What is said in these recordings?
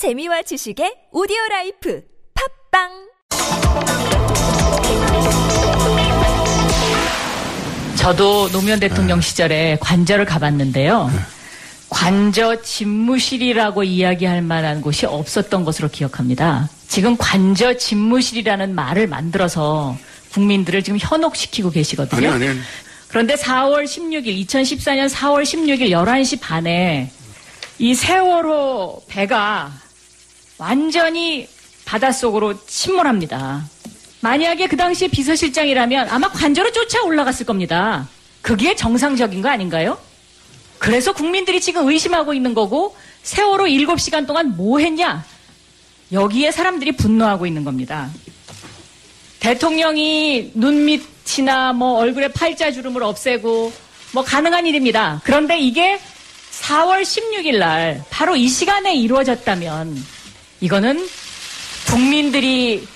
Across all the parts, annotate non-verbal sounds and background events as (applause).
재미와 지식의 오디오 라이프 팟빵 저도 노무현 대통령 시절에 관저를 가봤는데요. 관저 집무실이라고 이야기할 만한 곳이 없었던 것으로 기억합니다. 지금 관저 집무실이라는 말을 만들어서 국민들을 지금 현혹시키고 계시거든요. 아니, 아니. 그런데 4월 16일, 2014년 4월 16일 11시 반에 이 세월호 배가 완전히 바닷속으로 침몰합니다. 만약에 그 당시에 비서실장이라면 아마 관저로 쫓아 올라갔을 겁니다. 그게 정상적인 거 아닌가요? 그래서 국민들이 지금 의심하고 있는 거고 세월호 7시간 동안 뭐 했냐? 여기에 사람들이 분노하고 있는 겁니다. 대통령이 눈 밑이나 뭐 얼굴에 팔자 주름을 없애고 뭐 가능한 일입니다. 그런데 이게 4월 16일 날 바로 이 시간에 이루어졌다면 이거는 국민들이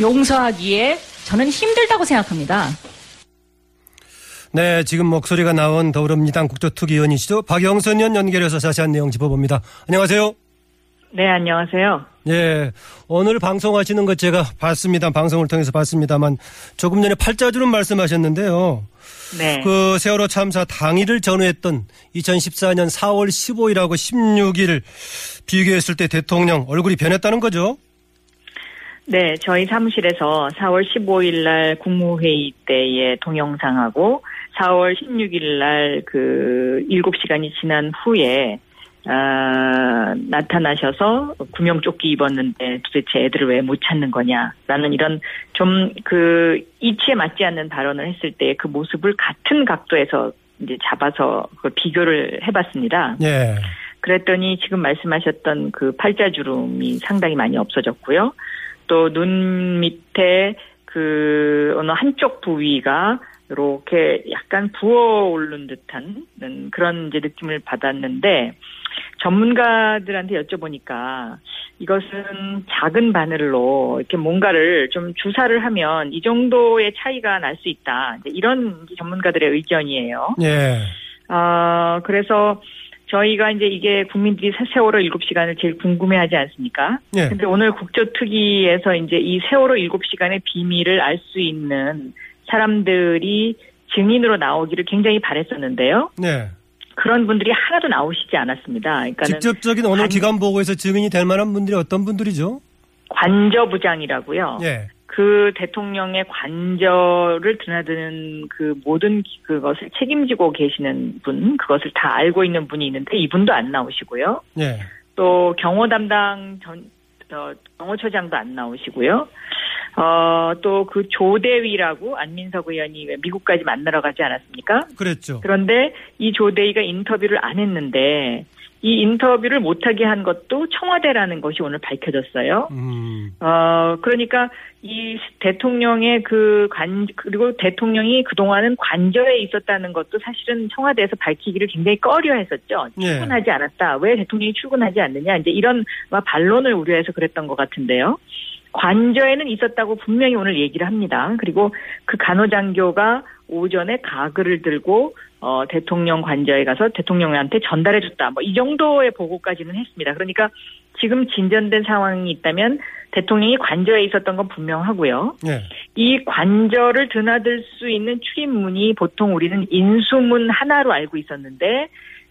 용서하기에 저는 힘들다고 생각합니다. 네, 지금 목소리가 나온 더불어민주당 국토특위위원이시죠. 박영선 의원 연결해서 자세한 내용 짚어봅니다. 안녕하세요. 네, 안녕하세요. 예, 오늘 방송하시는 것 제가 봤습니다. 방송을 통해서 봤습니다만 조금 전에 팔자주름 말씀하셨는데요. 네. 그 세월호 참사 당일을 전후했던 2014년 4월 15일하고 16일 비교했을 때 대통령 얼굴이 변했다는 거죠? 네, 저희 사무실에서 4월 15일 날 국무회의 때의 동영상하고 4월 16일 날 그 7시간이 지난 후에 아, 나타나셔서 구명조끼 입었는데 도대체 애들을 왜 못 찾는 거냐라는 이런 좀 그 이치에 맞지 않는 발언을 했을 때 그 모습을 같은 각도에서 이제 잡아서 그 비교를 해봤습니다. 예. 그랬더니 지금 말씀하셨던 그 팔자주름이 상당히 많이 없어졌고요. 또 눈 밑에 그 어느 한쪽 부위가 이렇게 약간 부어오른 듯한 그런 이제 느낌을 받았는데 전문가들한테 여쭤보니까 이것은 작은 바늘로 이렇게 뭔가를 좀 주사를 하면 이 정도의 차이가 날 수 있다. 이런 전문가들의 의견이에요. 예. 아, 그래서 저희가 이제 이게 국민들이 세월호 7시간을 제일 궁금해 하지 않습니까? 예. 근데 오늘 국조특위에서 이제 이 세월호 7시간의 비밀을 알 수 있는 사람들이 증인으로 나오기를 굉장히 바랬었는데요. 네. 그런 분들이 하나도 나오시지 않았습니다. 그러니까는 직접적인 오늘 관- 기관 보고에서 증인이 될 만한 분들이 어떤 분들이죠? 관저부장이라고요. 예. 그 대통령의 관저를 드나드는 그 모든 그것을 책임지고 계시는 분, 그것을 다 알고 있는 분이 있는데 이분도 안 나오시고요. 예. 또 경호 담당 전 어, 경호처장도 안 나오시고요. 어, 또 그 조대위라고 안민석 의원이 왜 미국까지 만나러 가지 않았습니까? 그랬죠. 그런데 이 조대위가 인터뷰를 안 했는데 이 인터뷰를 못하게 한 것도 청와대라는 것이 오늘 밝혀졌어요. 음. 어, 그러니까 이 대통령의 그 관, 그리고 대통령이 그동안은 관저에 있었다는 것도 사실은 청와대에서 밝히기를 굉장히 꺼려 했었죠. 예. 출근하지 않았다. 왜 대통령이 출근하지 않느냐. 이제 이런 막 반론을 우려해서 그랬던 것 같은데요. 관저에는 있었다고 분명히 오늘 얘기를 합니다. 그리고 그 간호장교가 오전에 가글을 들고 어, 대통령 관저에 가서 대통령한테 전달해줬다. 뭐 이 정도의 보고까지는 했습니다. 그러니까 지금 진전된 상황이 있다면 대통령이 관저에 있었던 건 분명하고요. 예. 이 관저를 드나들 수 있는 출입문이 보통 우리는 인수문 하나로 알고 있었는데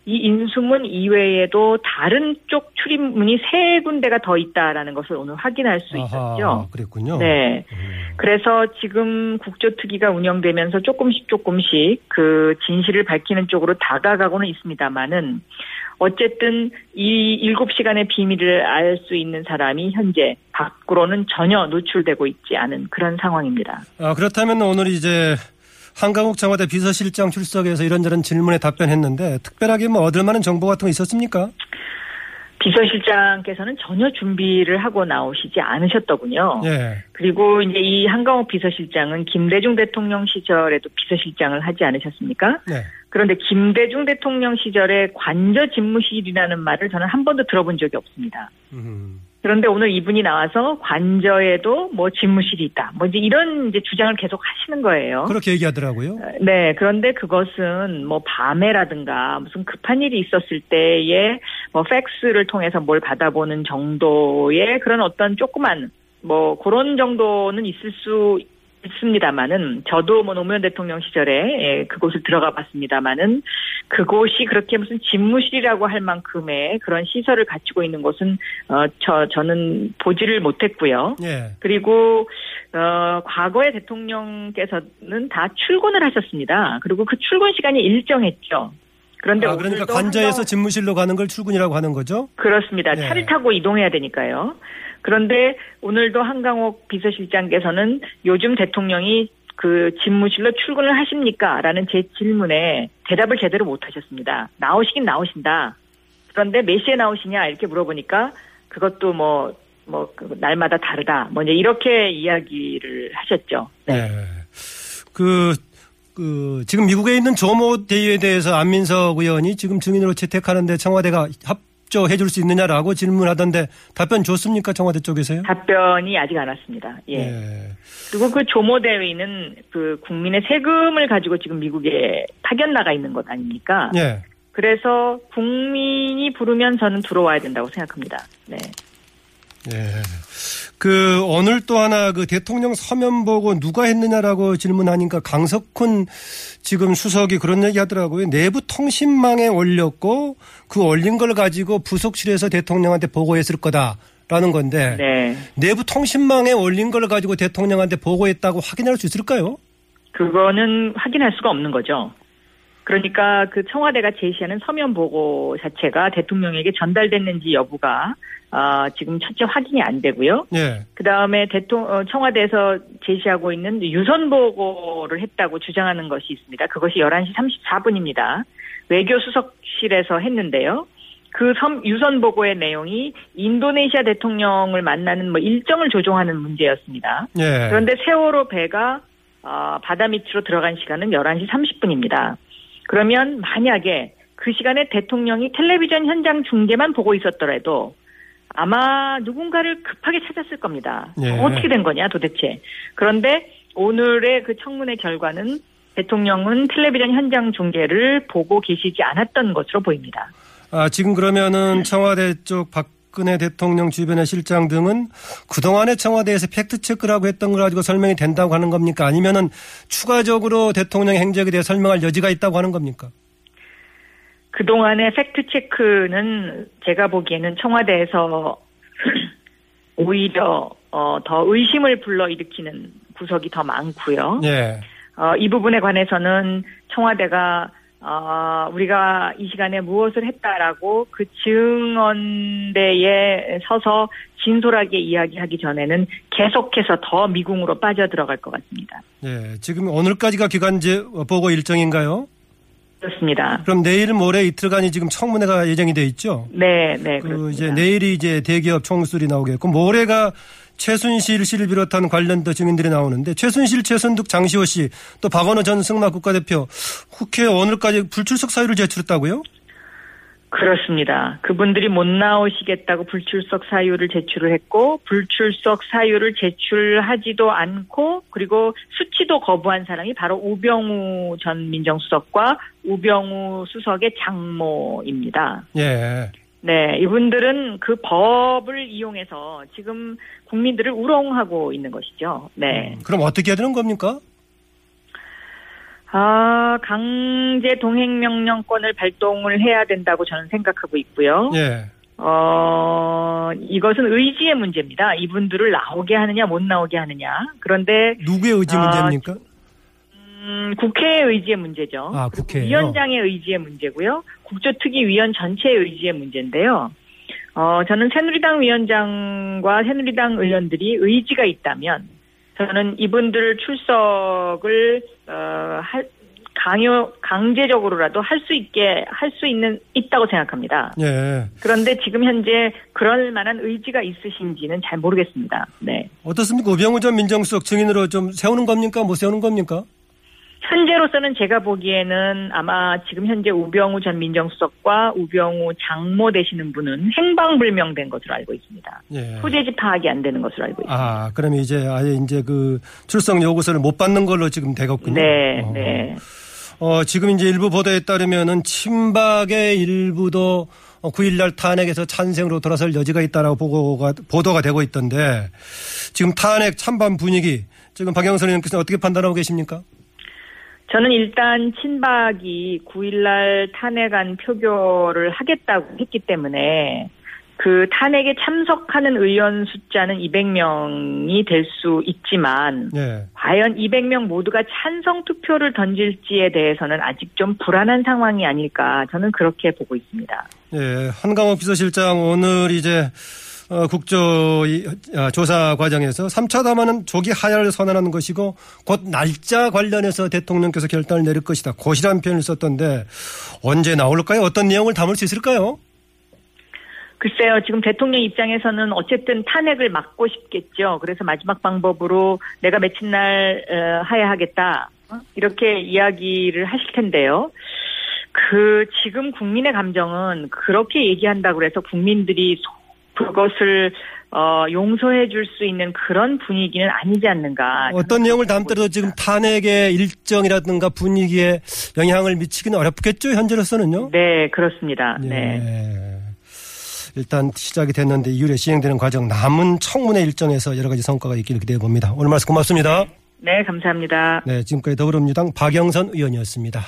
이 인수문 이외에도 다른 쪽 출입문이 세 군데가 더 있다라는 것을 오늘 확인할 수 있었죠. 그랬군요. 네. 음. 그래서 지금 국조특위가 운영되면서 조금씩 조금씩 그 진실을 밝히는 쪽으로 다가가고는 있습니다만은 어쨌든 이 일곱 시간의 비밀을 알 수 있는 사람이 현재 밖으로는 전혀 노출되고 있지 않은 그런 상황입니다. 아, 그렇다면 오늘 이제 한강욱 청와대 비서실장 출석해서 이런저런 질문에 답변했는데 특별하게 뭐 얻을 만한 정보 같은 거 있었습니까? 비서실장께서는 전혀 준비를 하고 나오시지 않으셨더군요. 예. 그리고 이제 이 한강욱 비서실장은 김대중 대통령 시절에도 비서실장을 하지 않으셨습니까? 네. 그런데 김대중 대통령 시절에 관저 집무실이라는 말을 저는 한 번도 들어본 적이 없습니다. 음. 그런데 오늘 이분이 나와서 관저에도 뭐 집무실이 있다. 뭐 이제 이런 이제 주장을 계속 하시는 거예요. 그렇게 얘기하더라고요. 네, 그런데 그것은 뭐 밤에라든가 무슨 급한 일이 있었을 때에 뭐 팩스를 통해서 뭘 받아보는 정도의 그런 어떤 조그만 뭐 그런 정도는 있을 수 있습니다만은 저도 뭐 노무현 대통령 시절에 예, 그곳을 들어가 봤습니다만은 그곳이 그렇게 무슨 집무실이라고 할 만큼의 그런 시설을 갖추고 있는 곳은 어 저 저는 보지를 못했고요. 예. 그리고 어 과거의 대통령께서는 다 출근을 하셨습니다. 그리고 그 출근 시간이 일정했죠. 그런데 아, 그러니까 관저에서 한강- 집무실로 가는 걸 출근이라고 하는 거죠? 그렇습니다. 네. 차를 타고 이동해야 되니까요. 그런데 오늘도 한강옥 비서실장께서는 요즘 대통령이 그 집무실로 출근을 하십니까? 라는 제 질문에 대답을 제대로 못 하셨습니다. 나오시긴 나오신다. 그런데 몇 시에 나오시냐? 이렇게 물어보니까 그것도 뭐, 뭐, 그 날마다 다르다. 뭐 이제 이렇게 이야기를 하셨죠. 네. 그, 그, 지금 미국에 있는 조모 대위에 대해서 안민석 의원이 지금 증인으로 채택하는데 청와대가 협조해 줄 수 있느냐라고 질문하던데 답변 줬습니까? 청와대 쪽에서요? 답변이 아직 안 왔습니다. 예. 예. 그리고 그 조모 대위는 그 국민의 세금을 가지고 지금 미국에 파견 나가 있는 것 아닙니까? 예. 그래서 국민이 부르면 저는 들어와야 된다고 생각합니다. 네. 예. 그 오늘 또 하나 그 대통령 서면 보고 누가 했느냐라고 질문하니까 강석훈 지금 수석이 그런 얘기 하더라고요. 내부 통신망에 올렸고 그 올린 걸 가지고 부속실에서 대통령한테 보고했을 거다 라는 건데 네. 내부 통신망에 올린 걸 가지고 대통령한테 보고했다고 확인할 수 있을까요? 그거는 확인할 수가 없는 거죠. 그러니까 그 청와대가 제시하는 서면 보고 자체가 대통령에게 전달됐는지 여부가 아, 지금 첫째 확인이 안 되고요. 예. 그 다음에 대통령 어, 청와대에서 제시하고 있는 유선 보고를 했다고 주장하는 것이 있습니다. 그것이 11시 34분입니다. 외교수석실에서 했는데요. 그 섬, 유선 보고의 내용이 인도네시아 대통령을 만나는 뭐 일정을 조종하는 문제였습니다. 예. 그런데 세월호 배가 어, 바다 밑으로 들어간 시간은 11시 30분입니다. 그러면 만약에 그 시간에 대통령이 텔레비전 현장 중계만 보고 있었더라도 아마 누군가를 급하게 찾았을 겁니다. 예. 어떻게 된 거냐 도대체. 그런데 오늘의 그 청문회 결과는 대통령은 텔레비전 현장 중계를 보고 계시지 않았던 것으로 보입니다. 아, 지금 그러면은 청와대 쪽 박근혜 대통령 주변의 실장 등은 그동안의 청와대에서 팩트체크라고 했던 걸 가지고 설명이 된다고 하는 겁니까? 아니면은 추가적으로 대통령 행적에 대해 설명할 여지가 있다고 하는 겁니까? 그동안의 팩트체크는 제가 보기에는 청와대에서 (clears throat) 오히려 어, 더 의심을 불러일으키는 구석이 더 많고요. 예. 어, 이 부분에 관해서는 청와대가 어, 우리가 이 시간에 무엇을 했다라고 그 증언대에 서서 진솔하게 이야기하기 전에는 계속해서 더 미궁으로 빠져들어갈 것 같습니다. 예. 지금 오늘까지가 기간제 보고 일정인가요? 그렇습니다. 그럼 내일 모레 이틀간이 지금 청문회가 예정이 돼 있죠? 네, 네, 그 그렇습니다. 이제 내일이 이제 대기업 총수들이 나오겠고 모레가 최순실 씨를 비롯한 관련된 증인들이 나오는데 최순실, 최순득, 장시호 씨 또 박원호 전 승마 국가대표 국회 오늘까지 불출석 사유를 제출했다고요? 그렇습니다. 그분들이 못 나오시겠다고 불출석 사유를 제출을 했고 불출석 사유를 제출하지도 않고 그리고 수치도 거부한 사람이 바로 우병우 전 민정수석과 우병우 수석의 장모입니다. 예. 네, 이분들은 그 법을 이용해서 지금 국민들을 우롱하고 있는 것이죠. 네. 그럼 어떻게 해야 되는 겁니까? 아, 강제 동행 명령권을 발동을 해야 된다고 저는 생각하고 있고요. 예. 어, 이것은 의지의 문제입니다. 이분들을 나오게 하느냐, 못 나오게 하느냐. 그런데, 누구의 의지 아, 문제입니까? 음, 국회의 의지의 문제죠. 아, 국회예요? 위원장의 의지의 문제고요. 국조특위위원 전체의 의지의 문제인데요. 어, 저는 새누리당 위원장과 새누리당 의원들이 의지가 있다면, 저는 이분들 출석을, 어, 할, 강요, 강제적으로라도 할 수 있게, 할 수 있는, 있다고 생각합니다. 예. 그런데 지금 현재 그럴 만한 의지가 있으신지는 잘 모르겠습니다. 네. 어떻습니까? 우병우 전 민정수석 증인으로 좀 세우는 겁니까? 못 세우는 겁니까? 현재로서는 제가 보기에는 아마 지금 현재 우병우 전 민정수석과 우병우 장모 되시는 분은 행방불명된 것으로 알고 있습니다. 예. 후재지 파악이 안 되는 것으로 알고 있습니다. 아, 그러면 이제 아예 이제 그 출석 요구서를 못 받는 걸로 지금 되겠군요. 네, 어. 네. 어, 지금 이제 일부 보도에 따르면은 친박의 일부도 9일날 탄핵에서 찬생으로 돌아설 여지가 있다라고 보고가, 보도가 되고 있던데 지금 탄핵 찬반 분위기 지금 박영선 의원께서 어떻게 판단하고 계십니까? 저는 일단 친박이 9일날 탄핵안 표결을 하겠다고 했기 때문에 그 탄핵에 참석하는 의원 숫자는 200명이 될 수 있지만 예. 과연 200명 모두가 찬성 투표를 던질지에 대해서는 아직 좀 불안한 상황이 아닐까 저는 그렇게 보고 있습니다. 예, 한강호 비서실장 오늘 이제 어, 국조 이, 아, 조사 과정에서 3차 담화는 조기 하야를 선언하는 것이고 곧 날짜 관련해서 대통령께서 결단을 내릴 것이다. 곧이라는 표현을 썼던데 언제 나올까요? 어떤 내용을 담을 수 있을까요? 글쎄요, 지금 대통령 입장에서는 어쨌든 탄핵을 막고 싶겠죠. 그래서 마지막 방법으로 내가 며칠 날 어, 하야하겠다. 어? 이렇게 이야기를 하실 텐데요. 그 지금 국민의 감정은 그렇게 얘기한다고 해서 국민들이 소- 그것을 어, 용서해 줄 수 있는 그런 분위기는 아니지 않는가. 어떤 내용을 담더라도 지금 탄핵의 일정이라든가 분위기에 영향을 미치기는 어렵겠죠, 현재로서는요? 네, 그렇습니다. 네. 예. 일단 시작이 됐는데 이후에 시행되는 과정 남은 청문회 일정에서 여러 가지 성과가 있기를 기대해 봅니다. 오늘 말씀 고맙습니다. 네, 감사합니다. 네, 지금까지 더불어민주당 박영선 의원이었습니다.